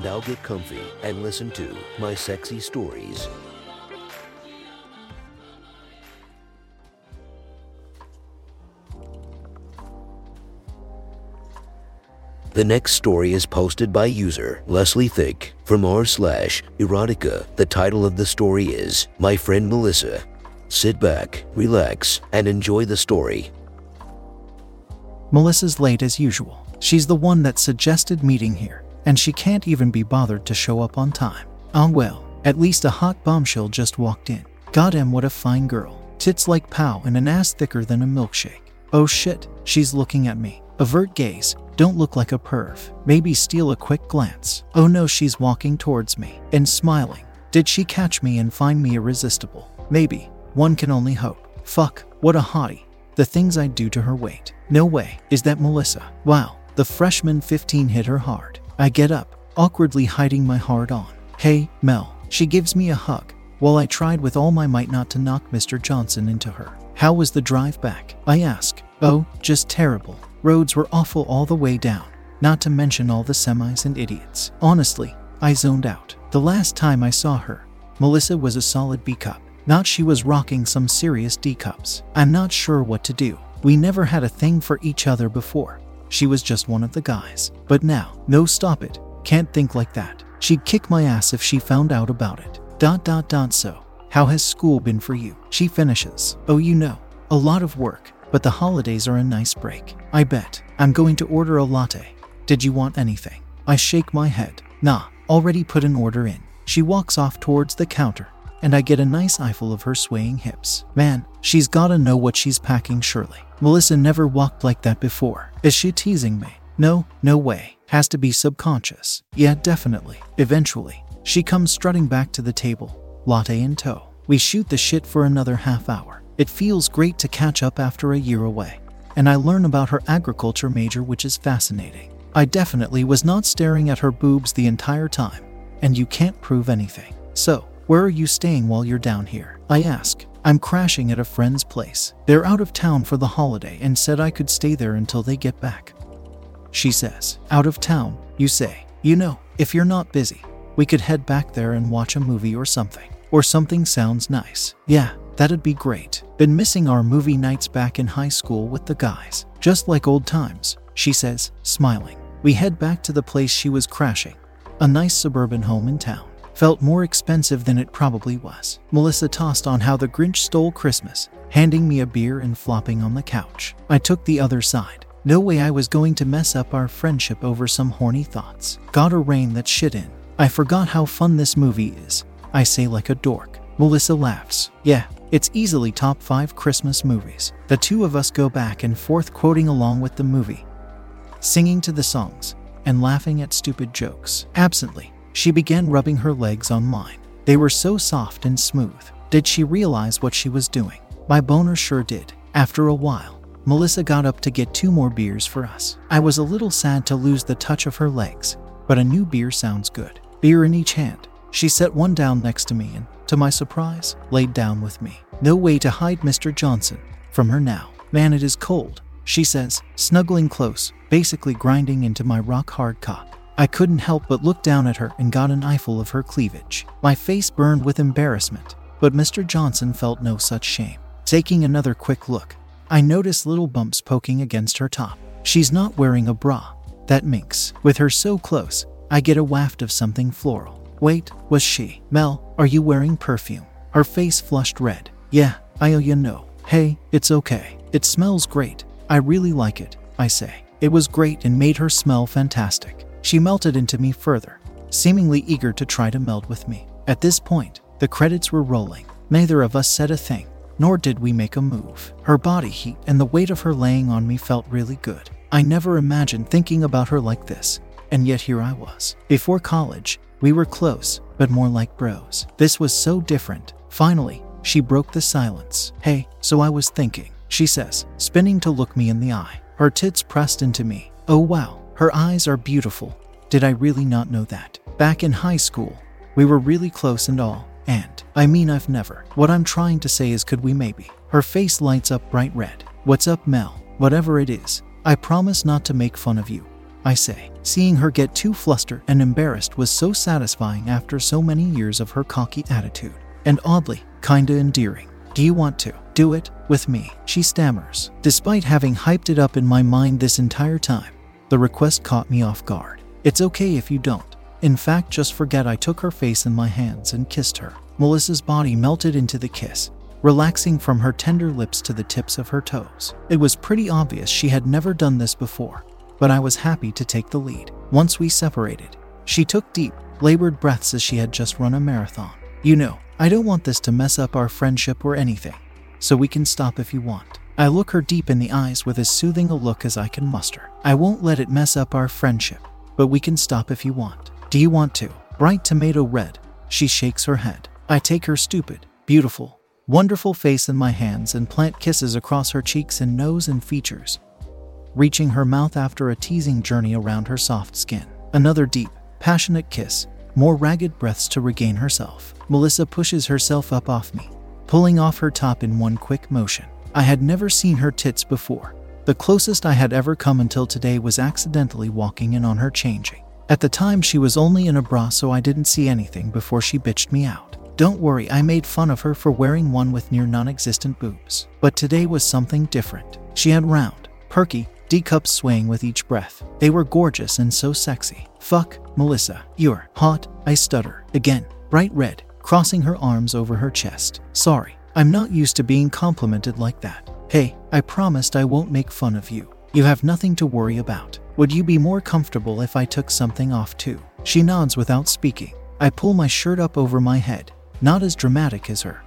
Now get comfy and listen to my sexy stories. The next story is posted by user Leslie Thick from r slash erotica. The title of the story is My Friend Melissa. Sit back, relax, and enjoy the story. Melissa's late as usual. She's the one that suggested meeting here, and she can't even be bothered to show up on time. Oh well, at least a hot bombshell just walked in. Goddamn, what a fine girl. Tits like pow and an ass thicker than a milkshake. Oh shit, she's looking at me. Avert gaze, don't look like a perv. Maybe steal a quick glance. Oh no, she's walking towards me and smiling. Did she catch me and find me irresistible? Maybe. One can only hope. Fuck, what a hottie. The things I'd do to her wait. No way. Is that Melissa? Wow. The freshman 15 hit her hard. I get up, awkwardly hiding my hard on. Hey, Mel. She gives me a hug, while I tried with all my might not to knock Mr. Johnson into her. How was the drive back? I ask. Oh, just terrible. Roads were awful all the way down, not to mention all the semis and idiots. Honestly, I zoned out. The last time I saw her, Melissa was a solid B cup. Not she was rocking some serious D cups. I'm not sure what to do. We never had a thing for each other before. She was just one of the guys. But now, no stop it. Can't think like that. She'd kick my ass if she found out about it. Dot dot dot so. How has school been for you? She finishes. Oh, you know, a lot of work, but the holidays are a nice break. I bet. I'm going to order a latte. Did you want anything? I shake my head. Nah, already put an order in. She walks off towards the counter, and I get a nice eyeful of her swaying hips. Man, she's gotta know what she's packing, surely. Melissa never walked like that before. Is she teasing me? No, no way. Has to be subconscious. Yeah, definitely. Eventually, she comes strutting back to the table, latte in tow. We shoot the shit for another half hour. It feels great to catch up after a year away. And I learn about her agriculture major, which is fascinating. I definitely was not staring at her boobs the entire time, and you can't prove anything. So, where are you staying while you're down here? I ask. I'm crashing at a friend's place. They're out of town for the holiday and said I could stay there until they get back. She says, Out of town, you say. You know, if you're not busy, we could head back there and watch a movie or something. Or something sounds nice. Yeah, that'd be great. Been missing our movie nights back in high school with the guys. Just like old times, she says, smiling. We head back to the place she was crashing, a nice suburban home in town. Felt more expensive than it probably was. Melissa tossed on how the Grinch stole Christmas, handing me a beer and flopping on the couch. I took the other side. No way I was going to mess up our friendship over some horny thoughts. Gotta rein that shit in. I forgot how fun this movie is. I say like a dork. Melissa laughs. Yeah, it's easily top 5 Christmas movies. The two of us go back and forth quoting along with the movie, singing to the songs, and laughing at stupid jokes. Absently, she began rubbing her legs on mine. They were so soft and smooth. Did she realize what she was doing? My boner sure did. After a while, Melissa got up to get two more beers for us. I was a little sad to lose the touch of her legs, but a new beer sounds good. Beer in each hand. She set one down next to me and, to my surprise, laid down with me. No way to hide Mr. Johnson from her now. Man, it is cold, she says, snuggling close, basically grinding into my rock hard cock. I couldn't help but look down at her and got an eyeful of her cleavage. My face burned with embarrassment, but Mr. Johnson felt no such shame. Taking another quick look, I notice little bumps poking against her top. She's not wearing a bra. That minks. With her so close, I get a waft of something floral. Wait, was she? Mel, are you wearing perfume? Her face flushed red. Yeah, I owe you know. Hey, it's okay. It smells great. I really like it, I say. It was great and made her smell fantastic. She melted into me further, seemingly eager to try to meld with me. At this point, the credits were rolling. Neither of us said a thing nor did we make a move. Her body heat and the weight of her laying on me felt really good. I never imagined thinking about her like this, and yet here I was. Before college, We were close, but more like bros. This was so different. Finally, she broke the silence. Hey, so I was thinking, she says, spinning to look me in the eye. Her tits pressed into me. Oh wow, her eyes are beautiful. Did I really not know that? Back in high school, we were really close and all. And, I mean, I've never. What I'm trying to say is, could we maybe? Her face lights up bright red. What's up, Mel? Whatever it is, I promise not to make fun of you. I say. Seeing her get too flustered and embarrassed was so satisfying after so many years of her cocky attitude. And oddly, kinda endearing. Do you want to do it with me? She stammers. Despite having hyped it up in my mind this entire time, the request caught me off guard. It's okay if you don't. In fact, just forget I took her face in my hands and kissed her. Melissa's body melted into the kiss, relaxing from her tender lips to the tips of her toes. It was pretty obvious she had never done this before, but I was happy to take the lead. Once we separated, she took deep, labored breaths as she had just run a marathon. You know, I don't want this to mess up our friendship or anything, so we can stop if you want. I look her deep in the eyes with as soothing a look as I can muster. I won't let it mess up our friendship, but we can stop if you want. Do you want to? Bright tomato red. She shakes her head. I take her stupid, beautiful, wonderful face in my hands and plant kisses across her cheeks and nose and features reaching her mouth after a teasing journey around her soft skin. Another deep, passionate kiss, more ragged breaths to regain herself. Melissa pushes herself up off me, pulling off her top in one quick motion. I had never seen her tits before. The closest I had ever come until today was accidentally walking in on her changing. At the time, she was only in a bra, so I didn't see anything before she bitched me out. Don't worry, I made fun of her for wearing one with near non existent boobs. But today was something different. She had round, perky, D cups swaying with each breath. They were gorgeous and so sexy. Fuck, Melissa, you're hot, I stutter. Again, bright red, crossing her arms over her chest. Sorry, I'm not used to being complimented like that. Hey, I promised I won't make fun of you. You have nothing to worry about. Would you be more comfortable if I took something off too? She nods without speaking. I pull my shirt up over my head, not as dramatic as her.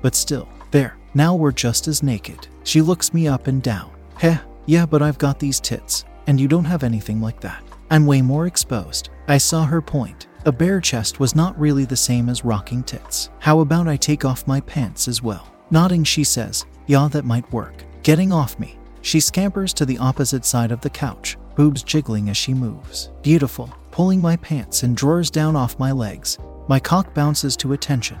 But still, there, now we're just as naked. She looks me up and down. Heh, yeah, but I've got these tits, and you don't have anything like that. I'm way more exposed. I saw her point. A bare chest was not really the same as rocking tits. How about I take off my pants as well? Nodding, she says, Yeah, that might work. Getting off me. She scampers to the opposite side of the couch, boobs jiggling as she moves. Beautiful. Pulling my pants and drawers down off my legs, my cock bounces to attention.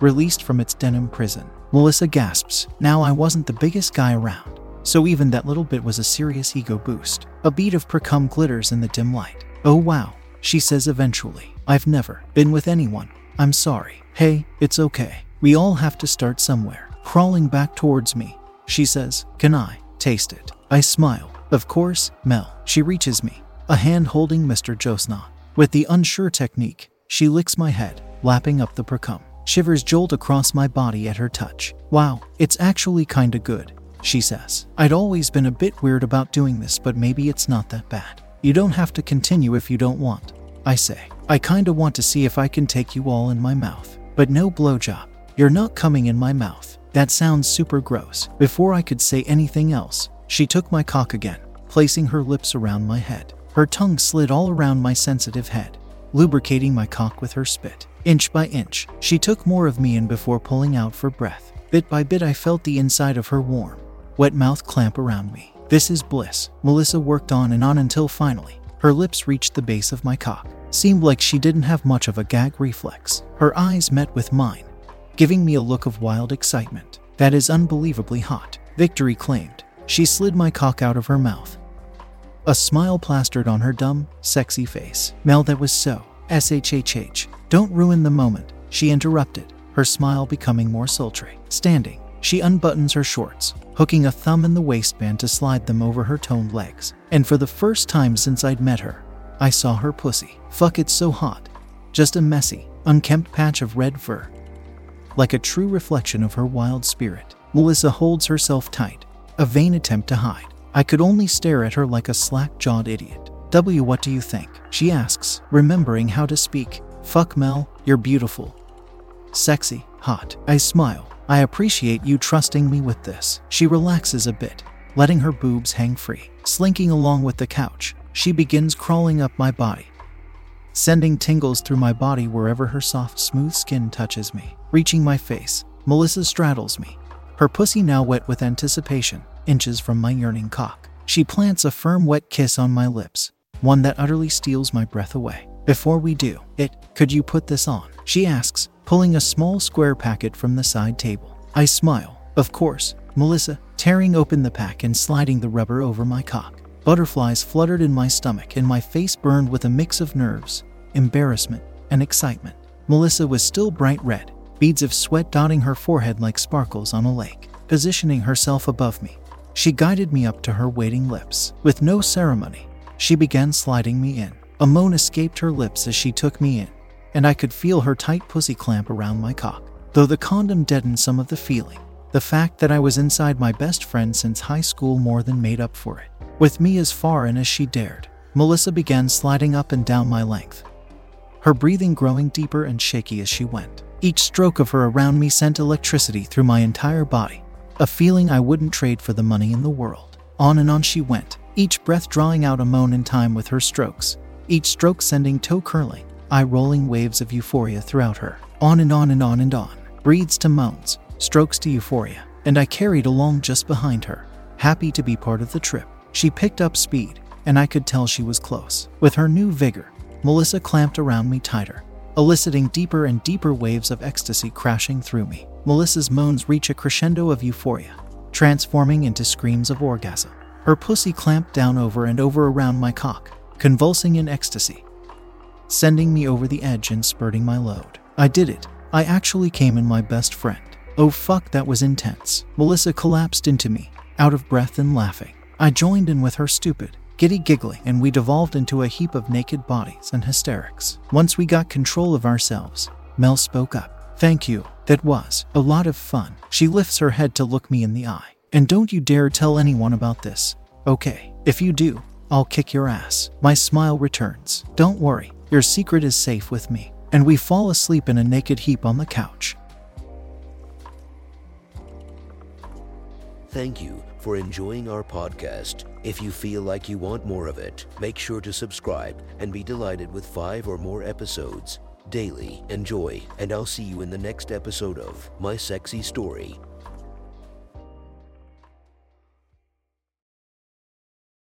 Released from its denim prison, Melissa gasps. Now I wasn't the biggest guy around so even that little bit was a serious ego boost. A bead of precum glitters in the dim light. Oh wow, she says eventually. I've never been with anyone. I'm sorry. Hey, it's okay. We all have to start somewhere. Crawling back towards me, she says, Can I taste it? I smile. Of course, Mel. She reaches me, a hand holding Mr. Johnson. With the unsure technique, she licks my head, lapping up the precum. Shivers jolt across my body at her touch. Wow, it's actually kinda good she says. I'd always been a bit weird about doing this, but maybe it's not that bad. You don't have to continue if you don't want. I say. I kinda want to see if I can take you all in my mouth. But no blowjob. You're not coming in my mouth. That sounds super gross. Before I could say anything else, she took my cock again, placing her lips around my head. Her tongue slid all around my sensitive head, lubricating my cock with her spit. Inch by inch, she took more of me in before pulling out for breath. Bit by bit, I felt the inside of her warm, wet mouth clamp around me. This is bliss. Melissa worked on and on until finally, her lips reached the base of my cock. Seemed like she didn't have much of a gag reflex. Her eyes met with mine, giving me a look of wild excitement. That is unbelievably hot. Victory claimed. She slid my cock out of her mouth. A smile plastered on her dumb, sexy face. Mel, that was so. SHHH. Don't ruin the moment, she interrupted, her smile becoming more sultry. Standing, she unbuttons her shorts, hooking a thumb in the waistband to slide them over her toned legs. And for the first time since I'd met her, I saw her pussy. Fuck, it's so hot. Just a messy, unkempt patch of red fur. Like a true reflection of her wild spirit, Melissa holds herself tight, a vain attempt to hide. I could only stare at her like a slack jawed idiot. W, what do you think? She asks, remembering how to speak. Fuck, Mel, you're beautiful. Sexy, hot. I smile, I appreciate you trusting me with this. She relaxes a bit, letting her boobs hang free. Slinking along with the couch, she begins crawling up my body, sending tingles through my body wherever her soft, smooth skin touches me. Reaching my face, Melissa straddles me, her pussy now wet with anticipation, inches from my yearning cock. She plants a firm, wet kiss on my lips, one that utterly steals my breath away. Before we do it, could you put this on? She asks, pulling a small square packet from the side table. I smile. Of course, Melissa, tearing open the pack and sliding the rubber over my cock. Butterflies fluttered in my stomach and my face burned with a mix of nerves, embarrassment, and excitement. Melissa was still bright red, beads of sweat dotting her forehead like sparkles on a lake. Positioning herself above me, she guided me up to her waiting lips. With no ceremony, she began sliding me in. A moan escaped her lips as she took me in, and I could feel her tight pussy clamp around my cock. Though the condom deadened some of the feeling, the fact that I was inside my best friend since high school more than made up for it. With me as far in as she dared, Melissa began sliding up and down my length, her breathing growing deeper and shaky as she went. Each stroke of her around me sent electricity through my entire body, a feeling I wouldn't trade for the money in the world. On and on she went, each breath drawing out a moan in time with her strokes, each stroke sending toe curling, eye rolling waves of euphoria throughout her. On and on and on and on, breathes to moans, strokes to euphoria, and I carried along just behind her, happy to be part of the trip. She picked up speed, and I could tell she was close. With her new vigor, Melissa clamped around me tighter, eliciting deeper and deeper waves of ecstasy crashing through me. Melissa's moans reach a crescendo of euphoria, transforming into screams of orgasm. Her pussy clamped down over and over around my cock, convulsing in ecstasy, sending me over the edge and spurting my load. I did it. I actually came in my best friend. Oh fuck, that was intense. Melissa collapsed into me, out of breath and laughing. I joined in with her stupid, giddy giggling, and we devolved into a heap of naked bodies and hysterics. Once we got control of ourselves, Mel spoke up. Thank you. That was a lot of fun. She lifts her head to look me in the eye. And don't you dare tell anyone about this. Okay, if you do, I'll kick your ass. My smile returns. Don't worry, your secret is safe with me. And we fall asleep in a naked heap on the couch. Thank you for enjoying our podcast. If you feel like you want more of it, make sure to subscribe and be delighted with five or more episodes daily. Enjoy, and I'll see you in the next episode of My Sexy Story.